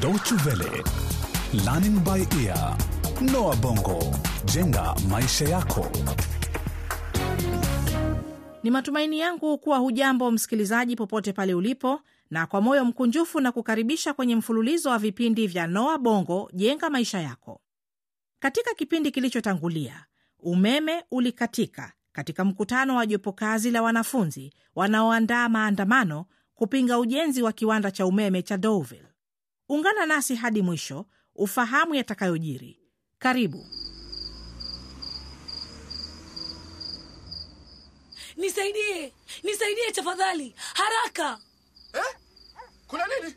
Deutsche Welle, Learning by Ear, Noah Bongo, jenga maisha yako. Ni matumaini yangu kuwa hujambo msikilizaji, popote pale ulipo, na kwa moyo mkunjufu na kukaribisha kwenye mfululizo wa vipindi vya Noa Bongo jenga maisha yako. Katika kipindi kilichotangulia, umeme ulikatika katika mkutano wa jopo kazi la wanafunzi wanaoandaa maandamano kupinga ujenzi wa kiwanda cha umeme cha Deauville. Ungana nasi hadi mwisho ufahamu yatakayojiri. Karibu. Nisaidie, nisaidie tafadhali, haraka! Eh? Kuna nini?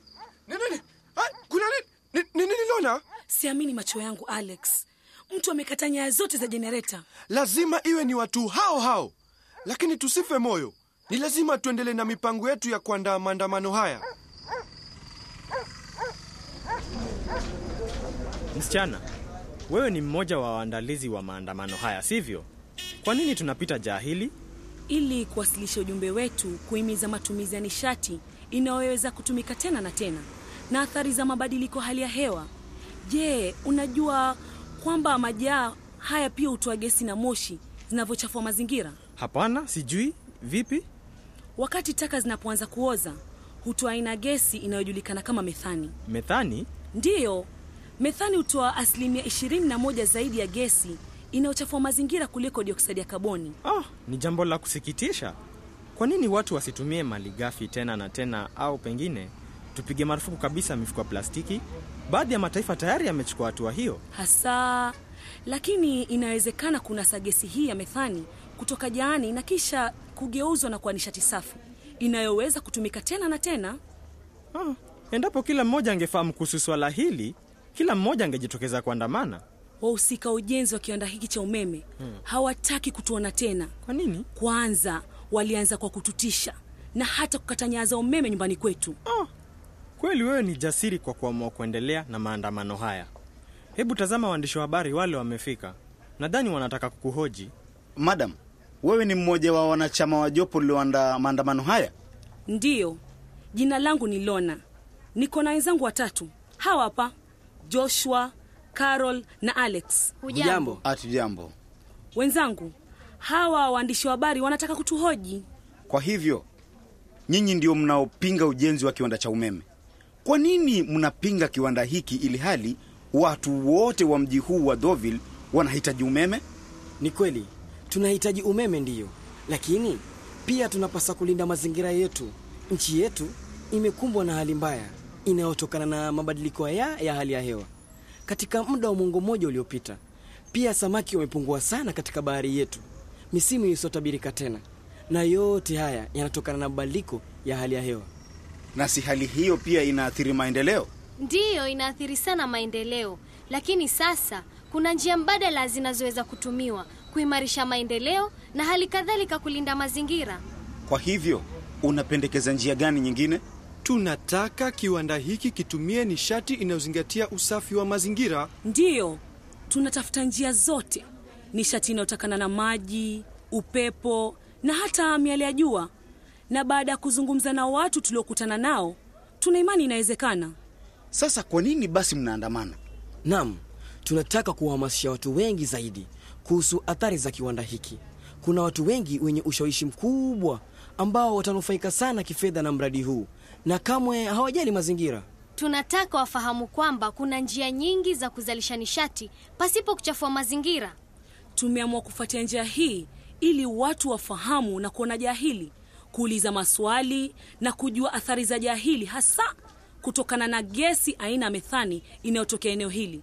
Ni nini? Ah, kuna nini? Ni ni nini Lona? Siamini macho yangu Alex, mtu amekata nyaya zote za jenereta. Lazima iwe ni watu hao hao, lakini tusife moyo. Ni lazima tuendelee na mipango yetu ya kuandaa maandamano haya. Msichana, wewe ni mmoja wa waandalizi wa maandamano haya, sivyo? Kwa nini tunapita jaa hili? Ili kuwasilisha ujumbe wetu, kuhimiza matumizi ya nishati inayoweza kutumika tena na tena na athari za mabadiliko hali ya hewa. Je, unajua kwamba majaa haya pia hutoa gesi na moshi zinavyochafua mazingira? Hapana, sijui. Vipi? Wakati taka zinapoanza kuoza, hutoa aina gesi inayojulikana kama methani. Methani? Ndiyo, methani hutoa asilimia 21 zaidi ya gesi inayochafua mazingira kuliko dioksidi ya kaboni. Oh, ni jambo la kusikitisha. Kwa nini watu wasitumie malighafi tena na tena, au pengine tupige marufuku kabisa mifuko ya plastiki? Baadhi ya mataifa tayari yamechukua hatua hiyo. Hasa, lakini inawezekana kunasa gesi hii ya methani kutoka jaani na kisha kugeuzwa na kuwa nishati safi inayoweza kutumika tena na tena. Oh, endapo kila mmoja angefahamu kuhusu swala hili, kila mmoja angejitokeza kuandamana. Wahusika wa ujenzi wa kiwanda hiki cha umeme hawataki kutuona tena. Kwa nini? Kwanza walianza kwa kututisha na hata kukata nyaya za umeme nyumbani kwetu. Oh, kweli wewe ni jasiri kwa kuamua kuendelea na maandamano haya. Hebu tazama waandishi wa habari wale wamefika. Nadhani wanataka kukuhoji. Madam, wewe ni mmoja wa wanachama wa jopo lilioandaa maandamano haya? Ndiyo, jina langu ni Lona. Niko na wenzangu watatu hawa hapa, Joshua, Carol na Alex. Hujambo. Hatujambo. jambo. Wenzangu hawa waandishi wa habari wanataka kutuhoji. Kwa hivyo nyinyi ndio mnaopinga ujenzi wa kiwanda cha umeme. Kwa nini mnapinga kiwanda hiki ili hali watu wote wa mji huu wa Deauville wanahitaji umeme? Ni kweli tunahitaji umeme, ndiyo, lakini pia tunapasa kulinda mazingira yetu. Nchi yetu imekumbwa na hali mbaya inayotokana na mabadiliko haya ya hali ya hewa. Katika muda wa mwongo mmoja uliopita, pia samaki wamepungua sana katika bahari yetu, misimu isiyotabirika tena, na yote haya yanatokana na mabadiliko ya hali ya hewa. Na si hali hiyo pia inaathiri maendeleo? Ndiyo, inaathiri sana maendeleo, lakini sasa kuna njia mbadala zinazoweza kutumiwa kuimarisha maendeleo na hali kadhalika kulinda mazingira. Kwa hivyo unapendekeza njia gani nyingine? Tunataka kiwanda hiki kitumie nishati inayozingatia usafi wa mazingira. Ndiyo, tunatafuta njia zote, nishati inayotokana na maji, upepo na hata miale ya jua. Na baada ya kuzungumza na watu tuliokutana nao, tuna imani inawezekana. Sasa kwa nini basi mnaandamana? Naam, tunataka kuwahamasisha watu wengi zaidi kuhusu athari za kiwanda hiki. Kuna watu wengi wenye ushawishi mkubwa ambao watanufaika sana kifedha na mradi huu na kamwe hawajali mazingira. Tunataka wafahamu kwamba kuna njia nyingi za kuzalisha nishati pasipo kuchafua mazingira. Tumeamua kufuatia njia hii ili watu wafahamu na kuona jahili, kuuliza maswali na kujua athari za jahili, hasa kutokana na gesi aina ya methani inayotokea eneo hili.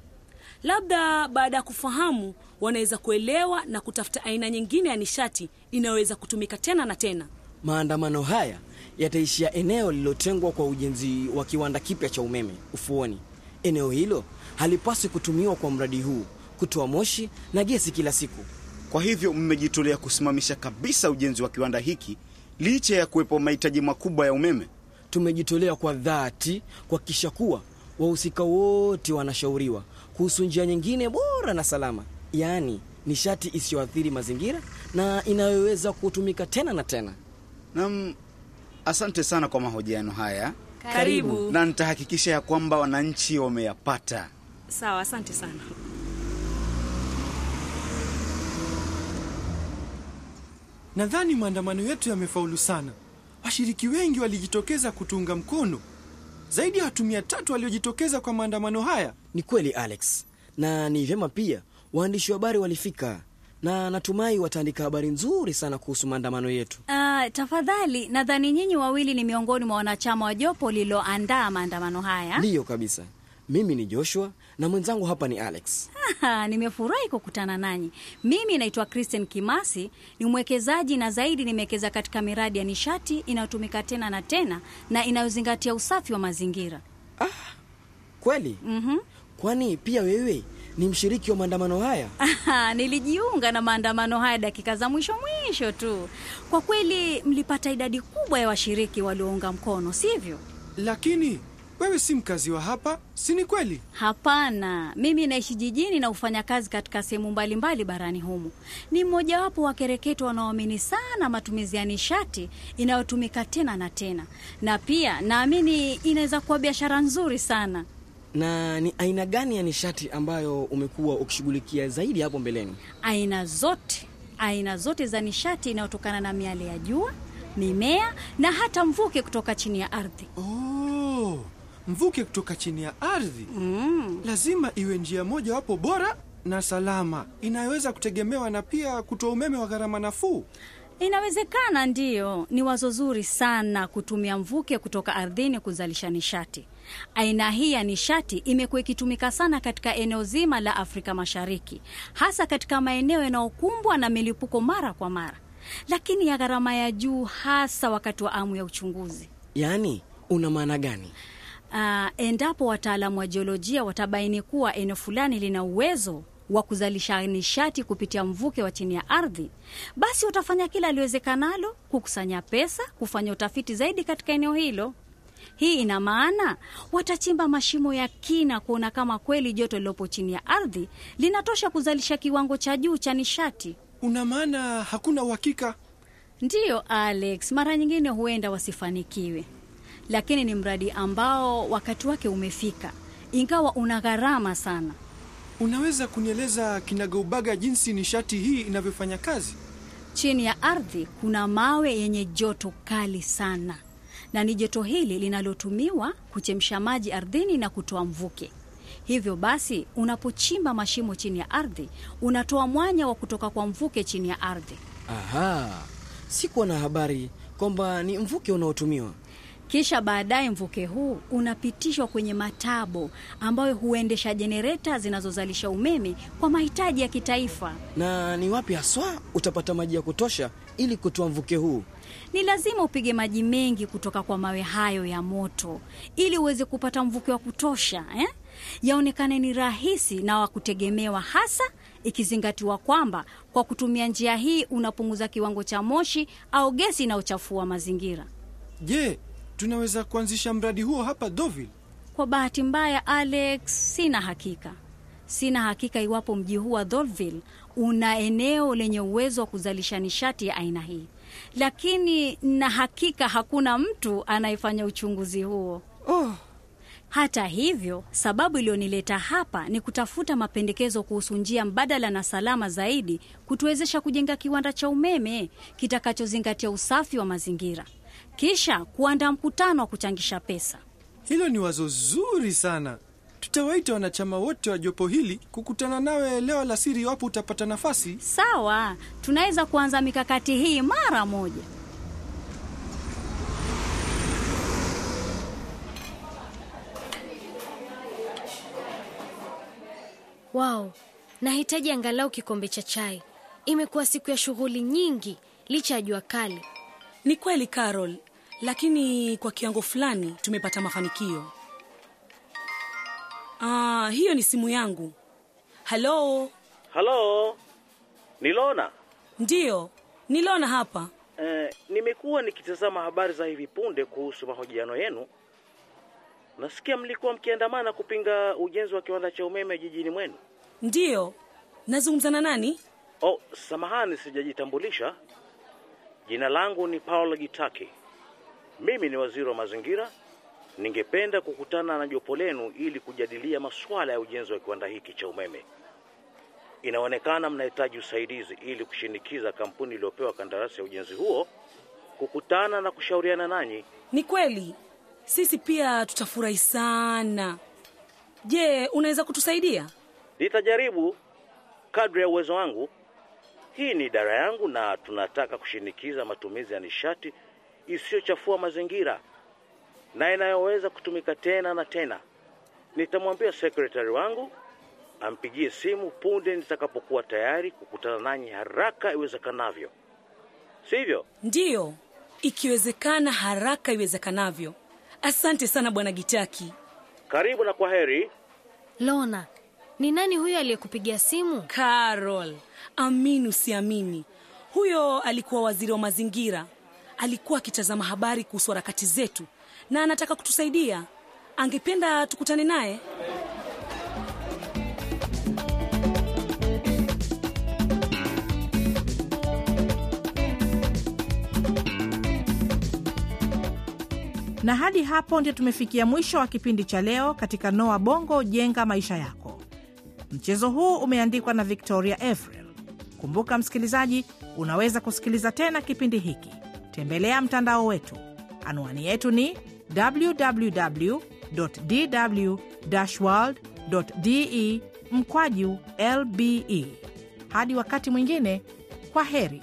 Labda baada ya kufahamu, wanaweza kuelewa na kutafuta aina nyingine ya nishati inayoweza kutumika tena na tena. Maandamano haya yataishia eneo lililotengwa kwa ujenzi wa kiwanda kipya cha umeme ufuoni. Eneo hilo halipaswi kutumiwa kwa mradi huu kutoa moshi na gesi kila siku. Kwa hivyo mmejitolea kusimamisha kabisa ujenzi wa kiwanda hiki licha ya kuwepo mahitaji makubwa ya umeme. Tumejitolea kwa dhati kuhakikisha kuwa wahusika wote wanashauriwa kuhusu njia nyingine bora na salama, yaani nishati isiyoathiri mazingira na inayoweza kutumika tena na tena. Nam, asante sana kwa mahojiano haya. Karibu. na nitahakikisha ya kwamba wananchi wameyapata. Sawa, asante sana. Nadhani maandamano yetu yamefaulu sana. Washiriki wengi walijitokeza kutuunga mkono. Zaidi ya watu mia tatu waliojitokeza kwa maandamano haya. Ni kweli Alex, na ni vyema pia waandishi wa habari walifika, na natumai wataandika habari nzuri sana kuhusu maandamano yetu. Uh, tafadhali, nadhani nyinyi wawili ni miongoni mwa wanachama wa jopo lililoandaa maandamano haya. Ndiyo kabisa, mimi ni Joshua na mwenzangu hapa ni Alex. Nimefurahi kukutana nanyi. Mimi naitwa Kristen Kimasi, ni mwekezaji na zaidi nimewekeza katika miradi ya nishati inayotumika tena na tena na inayozingatia usafi wa mazingira. Kweli? Mhm. Kwani pia wewe ni mshiriki wa maandamano haya? Aha, Nilijiunga na maandamano haya dakika za mwisho mwisho tu. Kwa kweli mlipata idadi kubwa ya washiriki waliounga mkono, sivyo? Lakini wewe si mkazi wa hapa, si ni kweli? Hapana, mimi naishi jijini na hufanya kazi katika sehemu mbalimbali barani humu. Ni mmojawapo wa kereketo wanaoamini sana matumizi ya nishati inayotumika tena na tena, na pia naamini inaweza kuwa biashara nzuri sana. Na ni aina gani ya nishati ambayo umekuwa ukishughulikia zaidi hapo mbeleni? Aina zote, aina zote za nishati inayotokana na miale ya jua, mimea na hata mvuke kutoka chini ya ardhi. Oh, mvuke kutoka chini ya ardhi. Lazima iwe njia moja wapo bora na salama inayoweza kutegemewa na pia kutoa umeme wa gharama nafuu. Inawezekana, ndiyo. Ni wazo zuri sana kutumia mvuke kutoka ardhini kuzalisha nishati. Aina hii ya nishati imekuwa ikitumika sana katika eneo zima la Afrika Mashariki, hasa katika maeneo yanayokumbwa na milipuko mara kwa mara, lakini ya gharama ya juu, hasa wakati wa amu ya uchunguzi. Yaani, una maana gani? Uh, endapo wataalamu wa jiolojia watabaini kuwa eneo fulani lina uwezo wa kuzalisha nishati kupitia mvuke wa chini ya ardhi, basi watafanya kila aliwezekanalo kukusanya pesa, kufanya utafiti zaidi katika eneo hilo. Hii ina maana watachimba mashimo ya kina kuona kama kweli joto lilopo chini ya ardhi linatosha kuzalisha kiwango cha juu cha nishati. Una maana hakuna uhakika? Ndiyo Alex, mara nyingine huenda wasifanikiwe, lakini ni mradi ambao wakati wake umefika, ingawa una gharama sana. Unaweza kunieleza kinagaubaga jinsi nishati hii inavyofanya kazi? Chini ya ardhi kuna mawe yenye joto kali sana, na ni joto hili linalotumiwa kuchemsha maji ardhini na kutoa mvuke. Hivyo basi, unapochimba mashimo chini ya ardhi, unatoa mwanya wa kutoka kwa mvuke chini ya ardhi. Aha, sikuwa na habari kwamba ni mvuke unaotumiwa. Kisha baadaye mvuke huu unapitishwa kwenye matabo ambayo huendesha jenereta zinazozalisha umeme kwa mahitaji ya kitaifa. Na ni wapi haswa utapata maji ya kutosha ili kutoa mvuke huu? Ni lazima upige maji mengi kutoka kwa mawe hayo ya moto ili uweze kupata mvuke wa kutosha eh? Yaonekane ni rahisi na wa kutegemewa, hasa ikizingatiwa kwamba kwa kutumia njia hii unapunguza kiwango cha moshi au gesi inayochafua mazingira. Je, tunaweza kuanzisha mradi huo hapa Deauville? Kwa bahati mbaya, Alex, sina hakika. Sina hakika iwapo mji huu wa Deauville una eneo lenye uwezo wa kuzalisha nishati ya aina hii, lakini na hakika hakuna mtu anayefanya uchunguzi huo. Oh, Hata hivyo, sababu iliyonileta hapa ni kutafuta mapendekezo kuhusu njia mbadala na salama zaidi kutuwezesha kujenga kiwanda cha umeme kitakachozingatia usafi wa mazingira, kisha kuandaa mkutano wa kuchangisha pesa. Hilo ni wazo zuri sana. Tutawaita wanachama wote wa jopo hili kukutana nawe leo alasiri iwapo utapata nafasi. Sawa, tunaweza kuanza mikakati hii mara moja. Wao, nahitaji angalau kikombe cha chai. Imekuwa siku ya shughuli nyingi licha ya jua kali. Ni kweli Carol, lakini kwa kiwango fulani tumepata mafanikio. Ah, hiyo ni simu yangu. Halo, Halo, Nilona. ndiyo Nilona hapa. Eh, nimekuwa nikitazama habari za hivi punde kuhusu mahojiano yenu. Nasikia mlikuwa mkiandamana kupinga ujenzi wa kiwanda cha umeme jijini mwenu. Ndiyo, nazungumza na nani? Oh, samahani sijajitambulisha. Jina langu ni Paul Gitaki. Mimi ni waziri wa mazingira Ningependa kukutana na jopo lenu ili kujadilia masuala ya ujenzi wa kiwanda hiki cha umeme. Inaonekana mnahitaji usaidizi ili kushinikiza kampuni iliyopewa kandarasi ya ujenzi huo kukutana na kushauriana nanyi. Ni kweli, sisi pia tutafurahi sana. Je, unaweza kutusaidia? Nitajaribu kadri ya uwezo wangu. Hii ni idara yangu na tunataka kushinikiza matumizi ya nishati isiyochafua mazingira na inayoweza kutumika tena na tena. Nitamwambia sekretari wangu ampigie simu punde nitakapokuwa tayari kukutana nanyi haraka iwezekanavyo, sivyo? Ndiyo, ikiwezekana haraka iwezekanavyo. Asante sana bwana Gitaki. Karibu na kwa heri. Lona, ni nani huyo aliyekupigia simu? Carol, amini usiamini, huyo alikuwa waziri wa mazingira. Alikuwa akitazama habari kuhusu harakati zetu na anataka kutusaidia. Angependa tukutane naye. Na hadi hapo ndio tumefikia mwisho wa kipindi cha leo katika Noa Bongo Jenga Maisha Yako. Mchezo huu umeandikwa na Victoria Evrel. Kumbuka msikilizaji, unaweza kusikiliza tena kipindi hiki. Tembelea mtandao wetu, anwani yetu ni www dw world de mkwaju lbe. Hadi wakati mwingine, kwa heri.